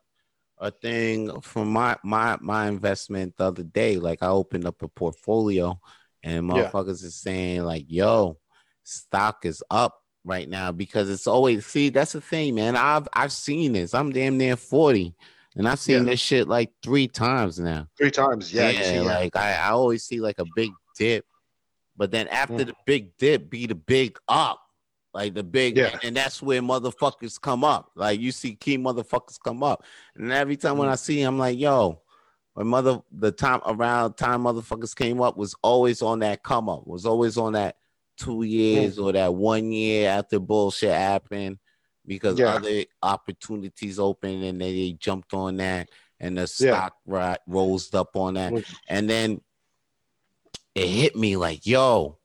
a thing for my my my investment the other day. Like I opened up a portfolio and Yeah. motherfuckers is saying like, yo, stock is up right now because it's always see that's the thing, man. I've I've seen this. I'm damn near 40 and I've seen Yeah. this shit like three times now. Three times, yeah. yeah. like I, I always see like a big dip, but then after Mm. the big dip, be the big up, like the big, Yeah. and that's where motherfuckers come up. Like you see key motherfuckers come up, and every time when I see, 'em, I'm like, yo, my mother, the time around time motherfuckers came up was always on that come up, was always on that two years Mm. or that one year after bullshit happened. Because Yeah. other opportunities open and they, they jumped on that, and the Yeah. stock ri- rose up on that. Mm. And then it hit me like, yo,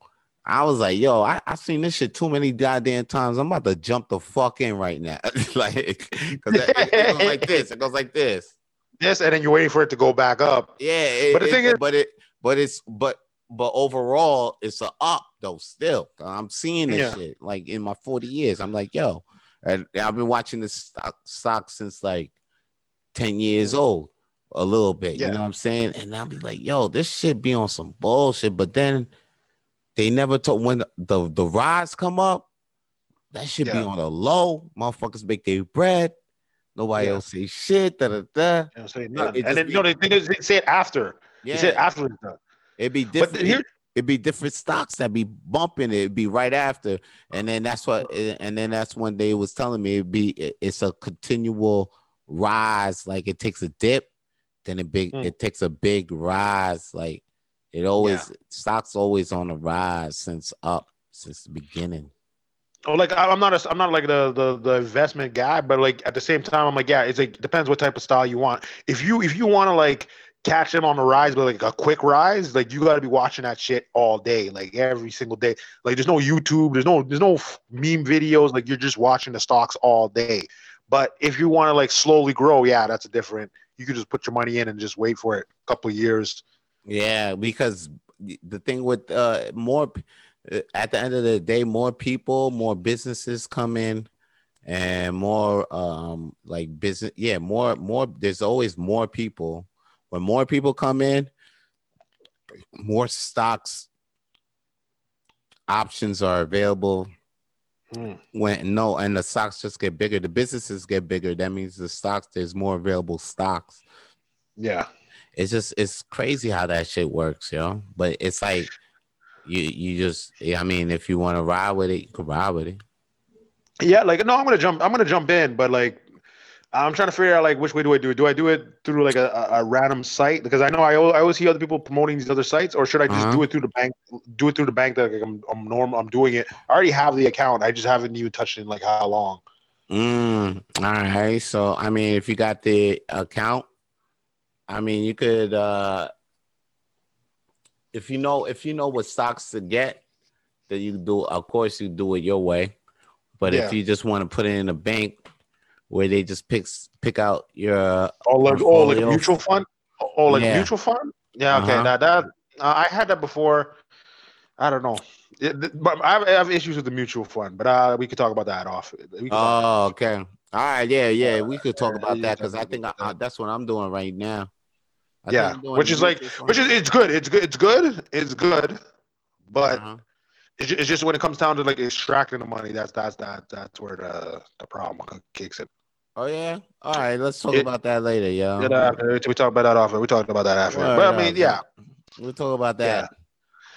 I was like, yo, I, I seen this shit too many goddamn times. I'm about to jump the fuck in right now. (laughs) like, because it, it goes like this. It goes like this. Yes, and then you're waiting for it to go back up. Yeah. it- But the it- thing is- but it, but it's, but, but overall, it's a up though. Still, I'm seeing this Yeah. shit like in my 40 years. I'm like, yo, and I've been watching this stock, stock since like 10 years mm-hmm. old, a little bit. Yeah. You know what I'm saying? And I'll be like, yo, this shit be on some bullshit. But then they never told when the the, the rise come up, that should be on a low. Motherfuckers make their bread. Nobody Yeah. else say shit. Da, da, da. You know, say nothing. it and then be- no, they, they, they say it after. They say it Yeah, after it's done. it'd be different. But here, it'd be different stocks that be bumping it. It'd be right after, and then that's what, and then that's when they was telling me it'd be it- it's a continual rise. Like it takes a dip, then it big, Mm. it takes a big rise. Like it always stocks always on the rise since up since the beginning. oh, like I- I'm not, a, I'm not like the, the the investment guy, but like at the same time, I'm like, yeah, it's like depends what type of style you want. If you if you want to like catch them on the rise, but like a quick rise, like you got to be watching that shit all day, like every single day. Like there's no YouTube, there's no there's no meme videos. Like you're just watching the stocks all day. But if you want to like slowly grow, yeah, that's a different. You could just put your money in and just wait for it a couple of years. Yeah, because the thing with uh more uh, at the end of the day, more people, more businesses come in and more um like business yeah, more more there's always more people. When more people come in, more stocks options are available. Mm. When no, and the stocks just get bigger, the businesses get bigger. That means the stocks, there's more available stocks Yeah. It's just it's crazy how that shit works, yo. But it's like you you just I mean, if you want to ride with it, you can ride with it. Yeah, like no, I'm gonna jump. I'm gonna jump in, but like, I'm trying to figure out like which way do I do it? Do I do it through like a, a, random site? Because I know I, I always see other people promoting these other sites, or should I just Uh-huh. do it through the bank? Do it through the bank that like, I'm I'm normal. I'm doing it. I already have the account. I just haven't even touched it in like how long. Mm, all right. So I mean, if you got the account, I mean, you could uh if you know if you know what stocks to get, then you do of course you do it your way. But if you just want to put it in a bank where they just picks pick out your Oh, like oh, like mutual fund. Oh, like Yeah. mutual fund. Yeah. Okay. Uh-huh. That that uh, I had that before. I don't know. It, but I have, I have issues with the mutual fund, but uh, we could talk about that off. We can talk Oh, okay. All right, yeah, yeah. We could talk about that because I think I, I, that's what I'm doing right now. I Yeah, I'm which is like- which is it's good. It's good. It's good. It's good. But Uh-huh. it's, it's just when it comes down to like extracting the money, that's that's that that's where the the problem kicks in. Oh yeah. All right, let's talk It- about that later, yo. Yeah, we talk about that after. We talked about that after. Word but I up, mean, yeah, We'll talk about that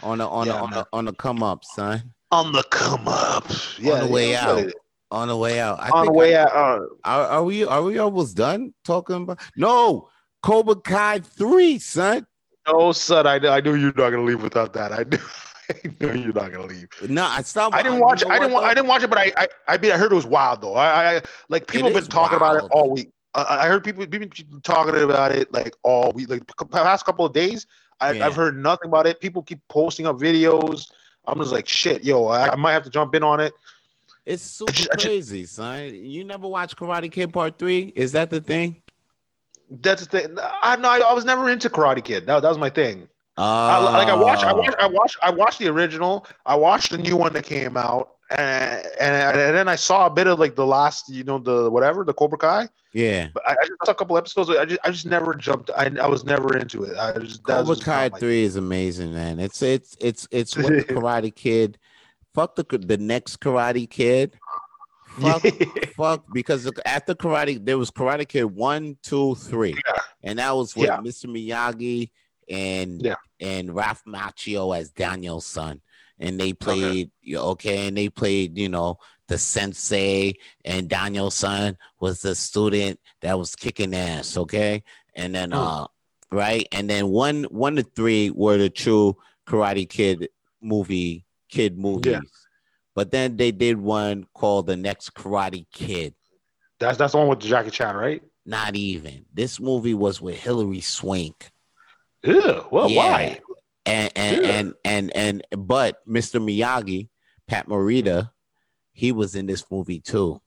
on the on Yeah, the on man. the on the come up, son. on the come up. Yeah, on the way yeah, out. On the way out. I On the way I- out. Uh, Are, are we are we almost done talking about? No, Cobra Kai three, son. no, son, I, I knew you're not gonna leave without that. I knew, (laughs) I knew you're not gonna leave. No, I stopped. I didn't watch. know I didn't. what, I didn't watch it, but I. I. I mean, I heard it was wild though. I. I like people have been talking about it all week. I, I heard people. Been talking about it like all week. Like the past couple of days, I, Yeah. I've heard nothing about it. People keep posting up videos. I'm just like, shit, yo. I, I might have to jump in on it. It's super (laughs) just- I just- crazy, son. You never watched Karate Kid Part Three? Is that the thing? That's the thing. I no, I, I was never into Karate Kid. That, that was my thing. Uh, I, like I watched, I watched, I watched, I watched the original. I watched the new one that came out, and and, and then I saw a bit of like the last, you know, the whatever, the Cobra Kai. Yeah, But I, I just saw a couple episodes. I just, I just never jumped. I, I was never into it. I just that Cobra Kai Three is amazing, man. It's it's it's it's (laughs) what the Karate Kid. Fuck the the next Karate Kid. Fuck (laughs) fuck because after karate there was karate kid one two three Yeah. and that was with Yeah. mr miyagi and Yeah. and ralph macchio as daniel-san and they played okay. okay and they played you know the sensei and daniel-san was the student that was kicking ass okay and then Hmm. uh right and then one one to three were the true karate kid movie kid movies but then they did one called The Next Karate Kid. That's that's the one with Jackie Chan, right? Not even. This movie was with Hilary Swank. Ew. Well, Yeah. why? And and, Yeah. and and and but Mr. Miyagi, Pat Morita, he was in this movie too.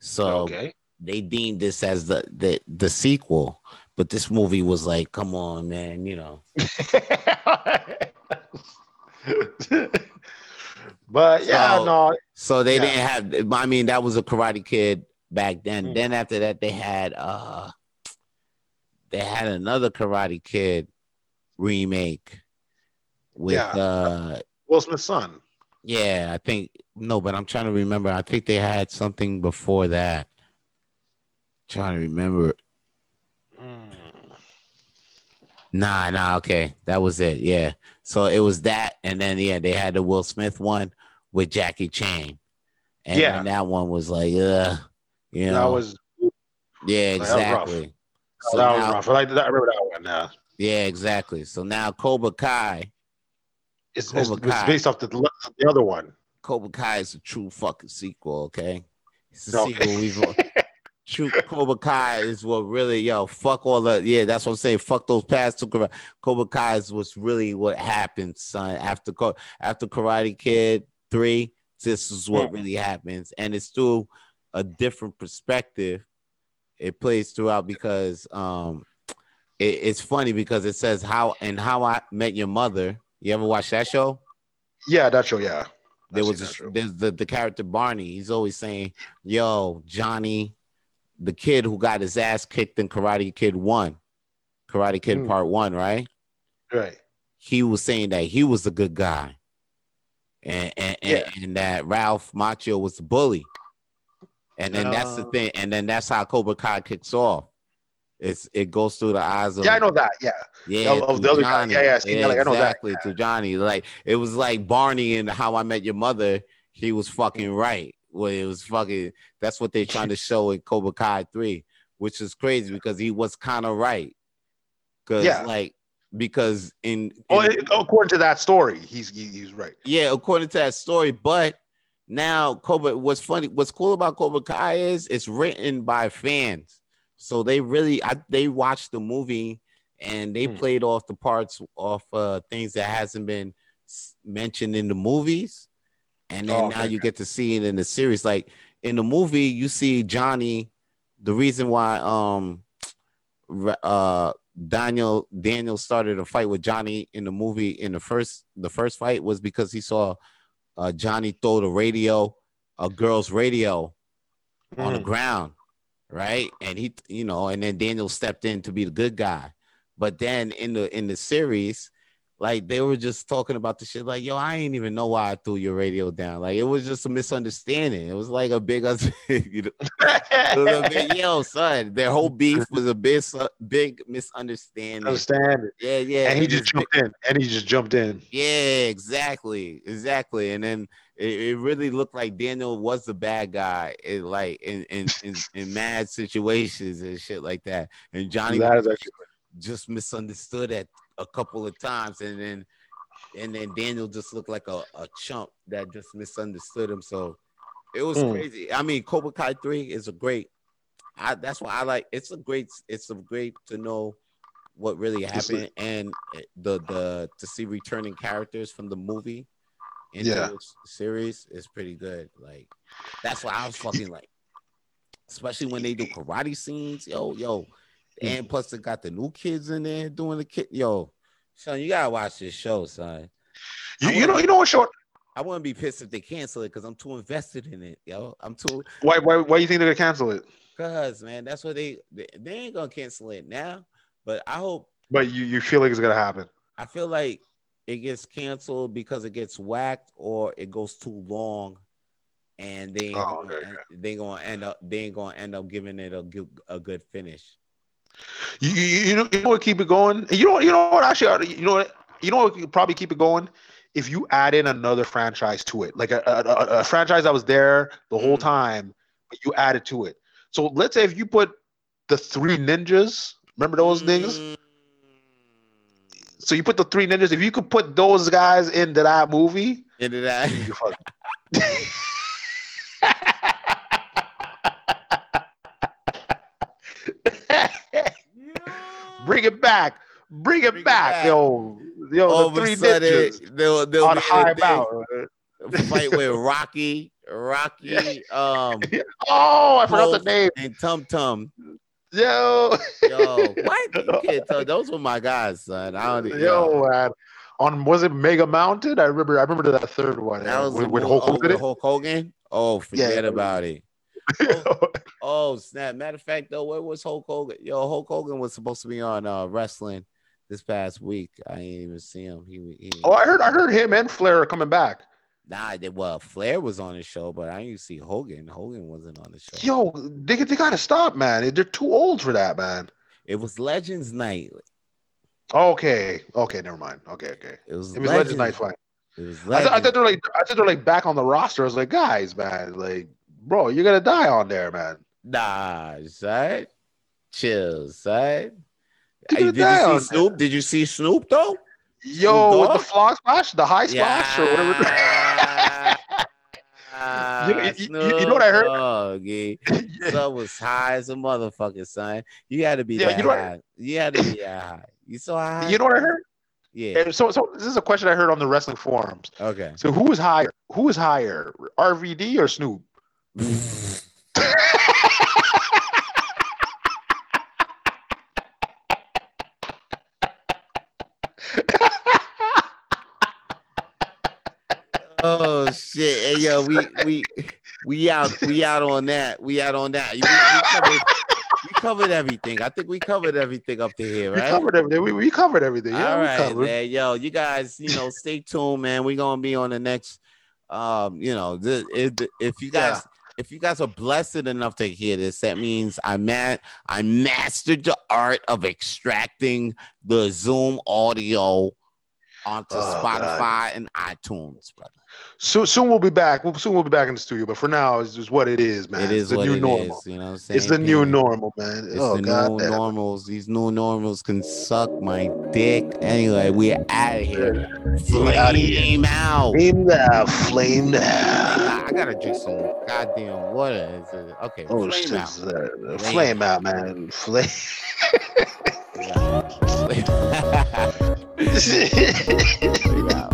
So okay. they deemed this as the the the sequel. But this movie was like, come on, man, you know. (laughs) but yeah, So- no. So they Yeah. didn't have. I mean, that was a Karate Kid back then. Mm. Then after that, they had uh, they had another Karate Kid remake with Yeah. uh, Will Smith's son. yeah, I think no, but I'm trying to remember. I think they had something before that. trying to remember. Mm. Nah, nah, okay, that was it. Yeah, so it was that, and then yeah, they had the Will Smith one with Jackie Chan, and Yeah. that one was like, uh, you know, That was Yeah, That exactly. So that was now, rough. I, like, I remember that one. Yeah. yeah, exactly. So now Cobra Kai, It's, it's, Cobra it's Kai. based off the, the other one. Cobra Kai is a true fucking sequel. Okay, it's a sequel. We've (laughs) true Cobra Kai is what really yo fuck all the yeah. That's what I'm saying. Fuck those past two. Cobra, Cobra Kai is what's really what happened, son. After after Karate Kid three, this is what really happens, and it's through a different perspective. It plays throughout because um, it, it's funny because it says how and how I met your mother. You ever watch that show? Yeah, that show. Yeah. there I've was a, there's the, the character Barney. He's always saying, "Yo, Johnny, the kid who got his ass kicked in Karate Kid One, Karate Kid Hmm. Part One, right? right. He was saying that he was a good guy, and and, and, Yeah. and that Ralph Macchio was the bully, and then that's the Uh. thing, and then that's how Cobra Kai kicks off. It's it goes through the eyes of Yeah, I know that. Yeah. yeah, to the other guy. Yeah, yeah, yeah, like, I know that. exactly to Johnny. Like it was like Barney and How I Met Your Mother. He was fucking right. Well, it was fucking. That's what they're trying to (laughs) show in Cobra Kai three. which is crazy because he was kind of right. Because Yeah. like because in, Oh, in- according to that story, he's he, he's right. yeah, according to that story, but now Cobra what's funny, what's cool about Cobra Kai is it's written by fans. So they really I, they watched the movie and they Hmm. played off the parts off uh things that hasn't been mentioned in the movies. And then Oh, now you get to see it in the series. Like in the movie, you see Johnny. The reason why um uh Daniel Daniel started a fight with Johnny in the movie in the first the first fight was because he saw uh Johnny throw the radio, a girl's radio on the Mhm. ground, right? And he, you know, and then Daniel stepped in to be the good guy. But then in the in the series, like they were just talking about the shit, like, yo, I ain't even know why I threw your radio down. Like it was just a misunderstanding. It was like a big, (laughs) you know, a big (laughs) yo, son. Their whole beef was a big, big misunderstanding. Understand it. Yeah, yeah. and he just was big- jumped in. And he just jumped in. yeah, exactly, exactly. And then it, it really looked like Daniel was the bad guy, in, like in in, in in mad situations and shit like that. And Johnny That is actually just misunderstood it a couple of times, and then and then Daniel just looked like a, a chump that just misunderstood him. So it was Mm. crazy. I mean, Cobra Kai Three is a great. I, that's why I like. It's a great. It's a great to know what really happened and the the to see returning characters from the movie into Yeah. this series is pretty good. Like that's why I was fucking like, especially when they do karate scenes. Yo, yo, and mm. plus they got the new kids in there doing the kid. Yo, son, you gotta watch this show, son. you, you know you know what short I wouldn't be pissed if they cancel it because I'm too invested in it, yo. I'm too why why why you think they're gonna cancel it? cause man, that's what they they, they ain't gonna cancel it now. But I hope But you, you feel like it's gonna happen. I feel like it gets canceled because it gets whacked or it goes too long, and they ain't Oh, gonna, okay, they gonna end up they ain't gonna end up giving it a good a good finish. You, you, know you know what keep it going? You know you know what actually you know what you know what could probably keep it going if you add in another franchise to it, like a, a, a- a franchise that was there the whole Mm. time, but you added to it. So let's say if you put the three ninjas, remember those things? Mm, So you put the three ninjas. If you could put those guys into that movie, Into that. (laughs) (laughs) you fuck. Bring it back. Bring it Bring it back, back. yo. Yo, All the three sudden, ninjas they'll, they'll on high mountain. fight with (laughs) Rocky, Rocky, um, Oh, I forgot the name. and Tum Tum. Yo, Yo, (laughs) what? You can't tell. Those were my guys, son. I don't. yo, man. On was it Mega Mountain? I remember. I remember that third one. That was with, with Hulk oh, Hogan. Hulk Hogan. Oh, forget Yeah. about it. (laughs) Oh snap! Matter of fact, though, where was Hulk Hogan? Yo, Hulk Hogan was supposed to be on uh, wrestling this past week. I ain't even see him. He, he oh, I heard. I heard him and Flair are coming back. nah. They, well, Flair was on the show, but I didn't see Hogan. Hogan wasn't on the show. Yo, they they gotta stop, man. They're too old for that, man. It was Legends Night. Okay, okay, never mind. Okay, okay. It was, It was Legends Night fine. It was I, th- I thought they're like, I thought they're like back on the roster. I was like, guys, man, like, bro, you're gonna die on there, man. Nah, son. Chill, son. Hey, did you see Snoop? Did you see Snoop though? Yo, with the frog splash, the high splash, or whatever. (laughs) You know- you- you- you know what I heard? (laughs) Yeah. Son was high as a motherfucker, son. You had to be Yeah, you know what- high. You had to be high. You so high? you know what I heard? yeah. And so, so this is a question I heard on the wrestling forums. Okay. So, who is higher? Who is higher, RVD or Snoop? Oh shit! Hey, yo, we we we out we out on that. We out on that. We, we, covered, we covered everything. I think we covered everything up to here, right? We covered everything. We, we covered everything. Yeah, All covered. man. Yo, you guys, you know, stay tuned, man. We're gonna be on the next. Um, you know, the, if, if you guys. Yeah. If you guys are blessed enough to hear this, that means I man I mastered the art of extracting the Zoom audio onto Oh, Spotify God. and iTunes, brother. Soon, soon we'll be back. We'll, soon we'll be back in the studio. But for now, it's just what it is, man. it it's is the what new it normal. is, You know what I'm saying? It's the new normal, man. It's oh the god new normals. These new normals can suck my dick. Anyway, we're out of here. We outta here. Flame out. Flame now, flame now. I gotta drink some goddamn water. It's, uh, Okay, Oh, flame shit. out. uh, flame out, man. Flame. Flame (laughs) out.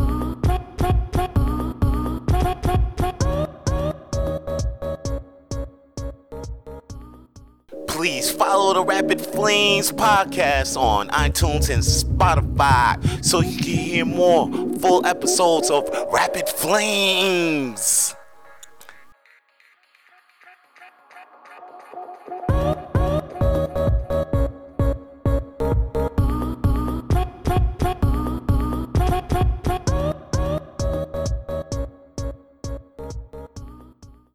Please follow the Rapid Flames podcast on iTunes and Spotify so you can hear more full episodes of Rapid Flames.